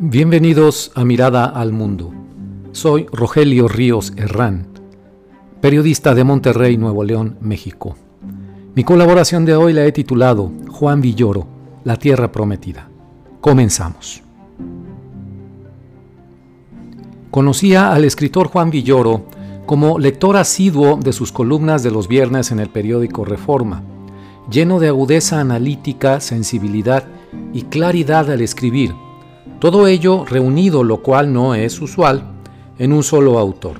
Bienvenidos a Mirada al Mundo. Soy Rogelio Ríos Herrán, periodista de Monterrey, Nuevo León, México. Mi colaboración de hoy la he titulado Juan Villoro, La Tierra Prometida. Comenzamos. Conocía al escritor Juan Villoro como lector asiduo de sus columnas de los viernes en el periódico Reforma, lleno de agudeza analítica, sensibilidad y claridad al escribir todo ello reunido, lo cual no es usual, en un solo autor.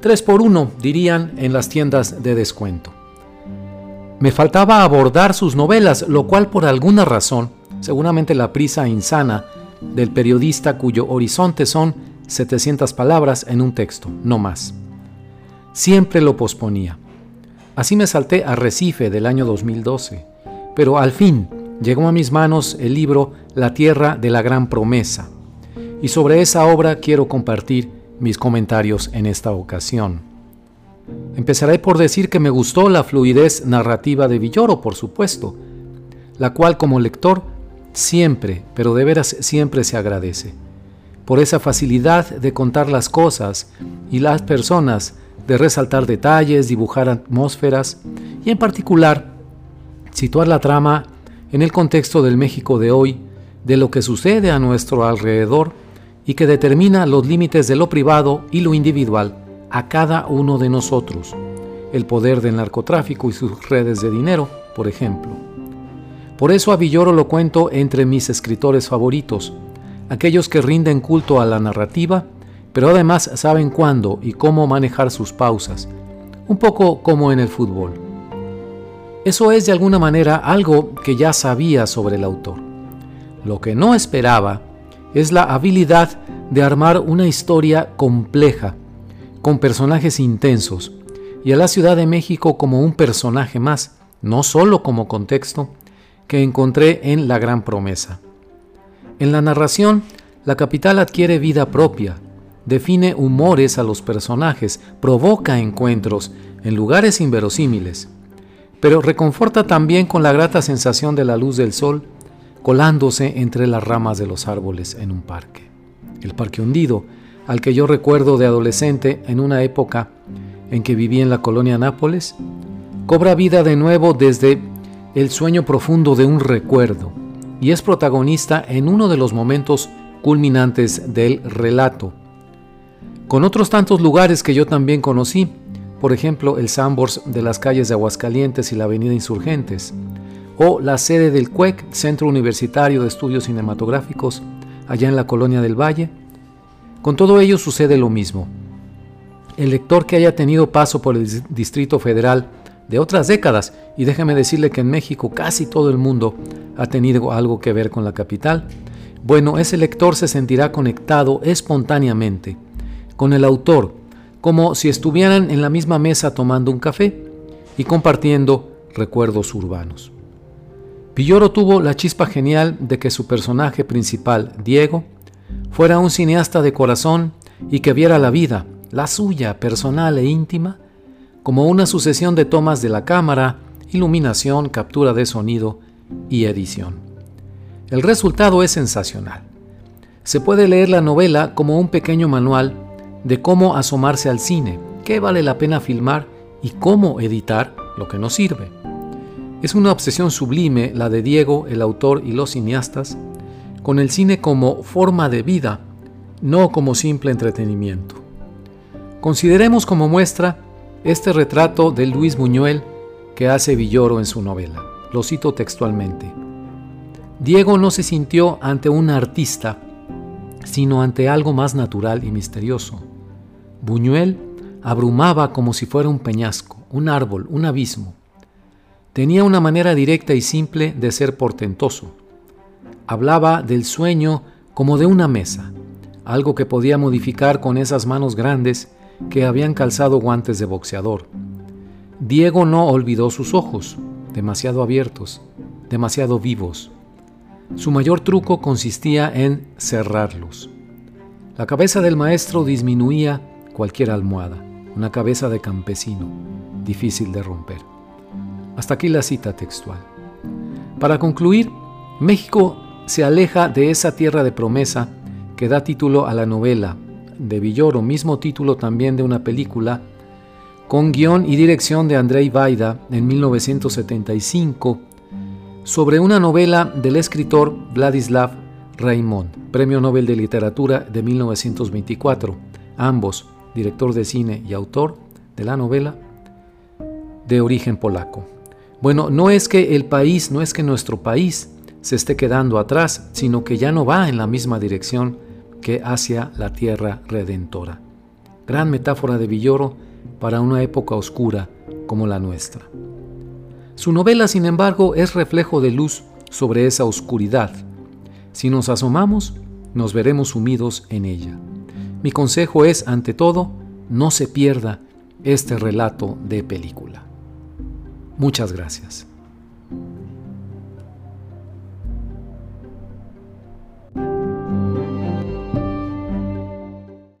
Tres por uno, dirían en las tiendas de descuento. Me faltaba abordar sus novelas, lo cual por alguna razón, seguramente la prisa insana del periodista cuyo horizonte son 700 palabras en un texto, no más. Siempre lo posponía. Así me salté a Recife del año 2012, pero al fin llegó a mis manos el libro La Tierra de la Gran Promesa, y sobre esa obra quiero compartir mis comentarios en esta ocasión. Empezaré por decir que me gustó la fluidez narrativa de Villoro, por supuesto, la cual como lector siempre, pero de veras siempre se agradece, por esa facilidad de contar las cosas y las personas, de resaltar detalles, dibujar atmósferas y en particular situar la trama en el contexto del México de hoy, de lo que sucede a nuestro alrededor y que determina los límites de lo privado y lo individual a cada uno de nosotros, el poder del narcotráfico y sus redes de dinero, por ejemplo. Por eso a Villoro lo cuento entre mis escritores favoritos, aquellos que rinden culto a la narrativa, pero además saben cuándo y cómo manejar sus pausas, un poco como en el fútbol. Eso es de alguna manera algo que ya sabía sobre el autor. Lo que no esperaba es la habilidad de armar una historia compleja, con personajes intensos, y a la Ciudad de México como un personaje más, no solo como contexto, que encontré en La Gran Promesa. En la narración, la capital adquiere vida propia, define humores a los personajes, provoca encuentros en lugares inverosímiles pero reconforta también con la grata sensación de la luz del sol colándose entre las ramas de los árboles en un parque. El parque hundido, al que yo recuerdo de adolescente en una época en que viví en la colonia Nápoles, cobra vida de nuevo desde el sueño profundo de un recuerdo y es protagonista en uno de los momentos culminantes del relato. Con otros tantos lugares que yo también conocí, por ejemplo el Sambors de las calles de Aguascalientes y la Avenida Insurgentes, o la sede del CUEC, Centro Universitario de Estudios Cinematográficos, allá en la Colonia del Valle. Con todo ello sucede lo mismo. El lector que haya tenido paso por el Distrito Federal de otras décadas, y déjeme decirle que en México casi todo el mundo ha tenido algo que ver con la capital, bueno, ese lector se sentirá conectado espontáneamente con el autor como si estuvieran en la misma mesa tomando un café y compartiendo recuerdos urbanos. Villoro tuvo la chispa genial de que su personaje principal, Diego, fuera un cineasta de corazón y que viera la vida, la suya personal e íntima, como una sucesión de tomas de la cámara, iluminación, captura de sonido y edición. El resultado es sensacional. Se puede leer la novela como un pequeño manual de cómo asomarse al cine, qué vale la pena filmar y cómo editar lo que no sirve. Es una obsesión sublime la de Diego, el autor y los cineastas, con el cine como forma de vida, no como simple entretenimiento. Consideremos como muestra este retrato de Luis Buñuel que hace Villoro en su novela. Lo cito textualmente. Diego no se sintió ante un artista, sino ante algo más natural y misterioso. Buñuel abrumaba como si fuera un peñasco, un árbol, un abismo. Tenía una manera directa y simple de ser portentoso. Hablaba del sueño como de una mesa, algo que podía modificar con esas manos grandes que habían calzado guantes de boxeador. Diego no olvidó sus ojos, demasiado abiertos, demasiado vivos. Su mayor truco consistía en cerrarlos. La cabeza del maestro disminuía cualquier almohada, una cabeza de campesino, difícil de romper. Hasta aquí la cita textual. Para concluir, México se aleja de esa tierra de promesa que da título a la novela de Villoro, mismo título también de una película, con guion y dirección de Andrei Vaida en 1975, sobre una novela del escritor Vladislav Raimond, Premio Nobel de Literatura de 1924, ambos, director de cine y autor de la novela, de origen polaco. Bueno, no es que el país, no es que nuestro país se esté quedando atrás, sino que ya no va en la misma dirección que hacia la tierra redentora. Gran metáfora de Villoro para una época oscura como la nuestra. Su novela, sin embargo, es reflejo de luz sobre esa oscuridad. Si nos asomamos, nos veremos sumidos en ella. Mi consejo es, ante todo, no se pierda este relato de película. Muchas gracias.